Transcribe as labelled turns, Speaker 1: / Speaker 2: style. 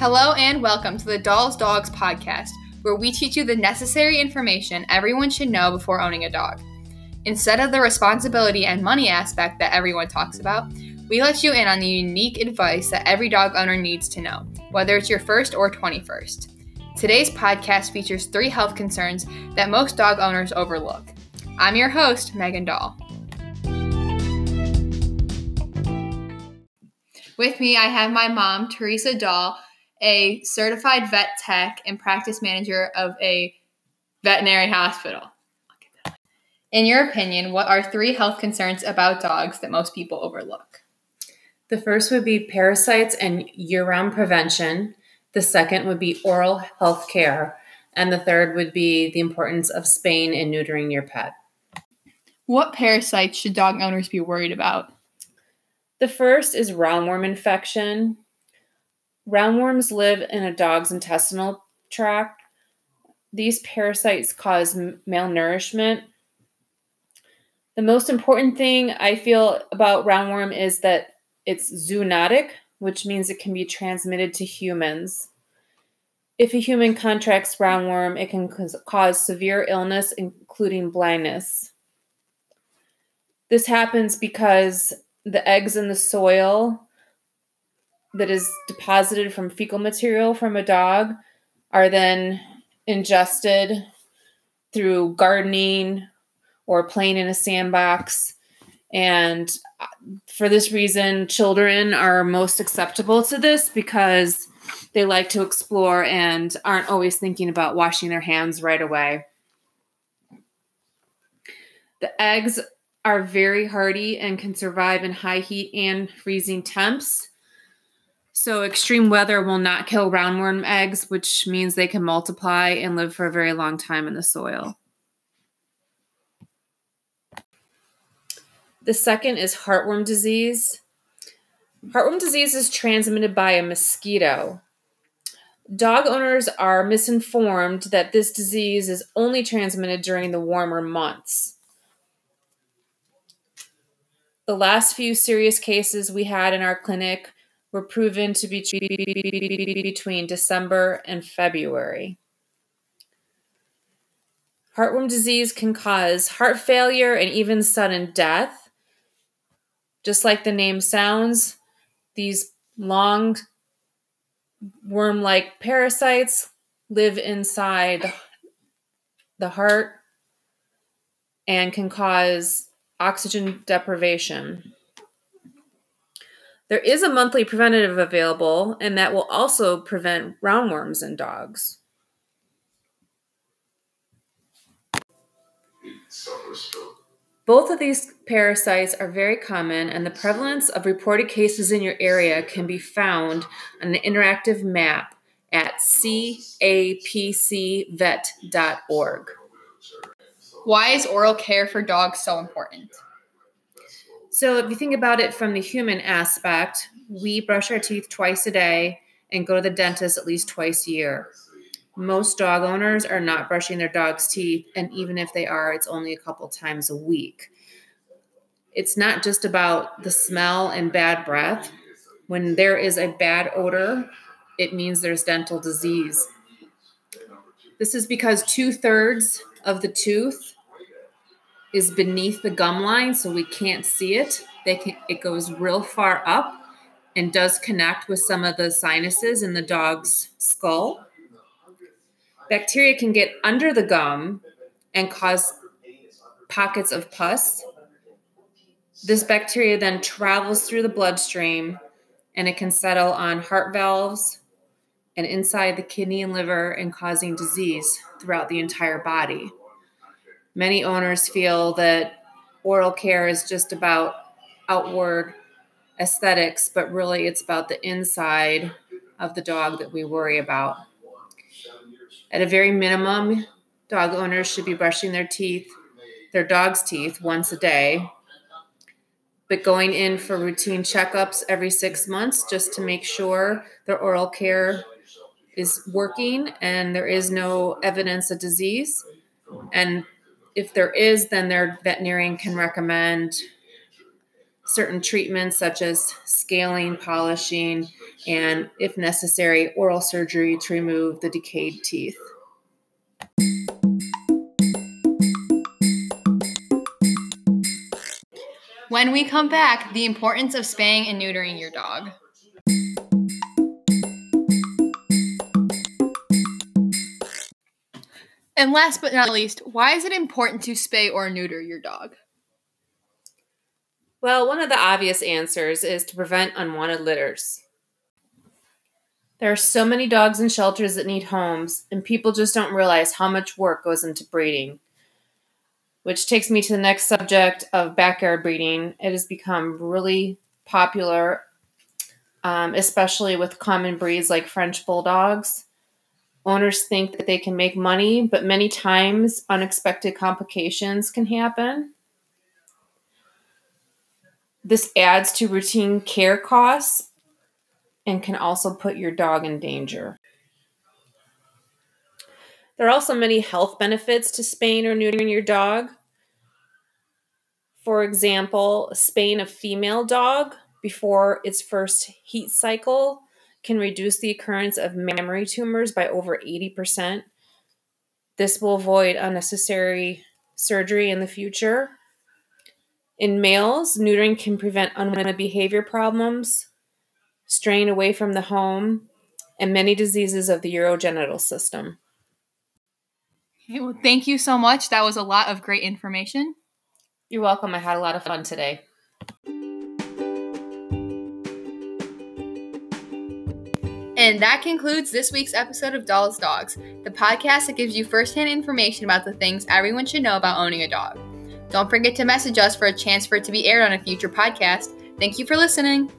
Speaker 1: Hello and welcome to the Dahl's Dogs podcast, where we teach you the necessary information everyone should know before owning a dog. Instead of the responsibility and money aspect that everyone talks about, we let you in on the unique advice that every dog owner needs to know, whether it's your first or 21st. Today's podcast features three health concerns that most dog owners overlook. I'm your host, Megan Dahl. With me, I have my mom, Teresa Dahl, a certified vet tech and practice manager of a veterinary hospital. In your opinion, what are three health concerns about dogs that most people overlook?
Speaker 2: The first would be parasites and year round prevention. The second would be oral health care. And the third would be the importance of spaying and neutering your pet.
Speaker 1: What parasites should dog owners be worried about?
Speaker 2: The first is roundworm infection. Roundworms live in a dog's intestinal tract. These parasites cause malnourishment. The most important thing I feel about roundworm is that it's zoonotic, which means it can be transmitted to humans. If a human contracts roundworm, it can cause severe illness, including blindness. This happens because the eggs in the soil that is deposited from fecal material from a dog are then ingested through gardening or playing in a sandbox. And uh, for this reason, children are most acceptable to this because they like to explore and aren't always thinking about washing their hands right away. The eggs are very hardy and can survive in high heat and freezing temps. So, extreme weather will not kill roundworm eggs, which means they can multiply and live for a very long time in the soil. The second is heartworm disease. Heartworm disease is transmitted by a mosquito. Dog owners are misinformed that this disease is only transmitted during the warmer months. The last few serious cases we had in our clinic were proven to be between December and February. Heartworm disease can cause heart failure and even sudden death. Just like the name sounds, these long worm like parasites live inside the heart and can cause oxygen deprivation. There is a monthly preventative available, and that will also prevent roundworms in dogs. Both of these parasites are very common, and the prevalence of reported cases in your area can be found on an interactive map at capcvet.org.
Speaker 1: Why is oral care for dogs so important?
Speaker 2: So, if you think about it from the human aspect, we brush our teeth twice a day and go to the dentist at least twice a year. Most dog owners are not brushing their dog's teeth, and even if they are, it's only a couple times a week. It's not just about the smell and bad breath. When there is a bad odor, it means there's dental disease. This is because two thirds of the tooth is beneath the gum line, so we can't see it. They can, it goes real far up and does connect with some of the sinuses in the dog's skull. Bacteria can get under the gum and cause pockets of pus. This bacteria then travels through the bloodstream and it can settle on heart valves and inside the kidney and liver and causing disease throughout the entire body. Many owners feel that oral care is just about outward aesthetics, but really it's about the inside of the dog that we worry about. At a very minimum, dog owners should be brushing their teeth, their dog's teeth, once a day, but going in for routine checkups every six months just to make sure their oral care is working and there is no evidence of disease. And if there is, then their veterinarian can recommend certain treatments such as scaling, polishing, and, if necessary, oral surgery to remove the decayed teeth.
Speaker 1: When we come back, the importance of spaying and neutering your dog. And last but not least, why is it important to spay or neuter your dog?
Speaker 2: Well, one of the obvious answers is to prevent unwanted litters. There are so many dogs in shelters that need homes, and people just don't realize how much work goes into breeding. Which takes me to the next subject of backyard breeding. It has become really popular, um, especially with common breeds like French bulldogs. Owners think that they can make money, but many times unexpected complications can happen. This adds to routine care costs and can also put your dog in danger. There are also many health benefits to spaying or neutering your dog. For example, spaying a female dog before its first heat cycle can reduce the occurrence of mammary tumors by over 80%. This will avoid unnecessary surgery in the future. In males, neutering can prevent unwanted behavior problems, straying away from the home, and many diseases of the urogenital system.
Speaker 1: Okay, well, thank you so much. That was a lot of great information.
Speaker 2: You're welcome. I had a lot of fun today.
Speaker 1: And that concludes this week's episode of Dahl's Dogs, the podcast that gives you firsthand information about the things everyone should know about owning a dog. Don't forget to message us for a chance for it to be aired on a future podcast. Thank you for listening.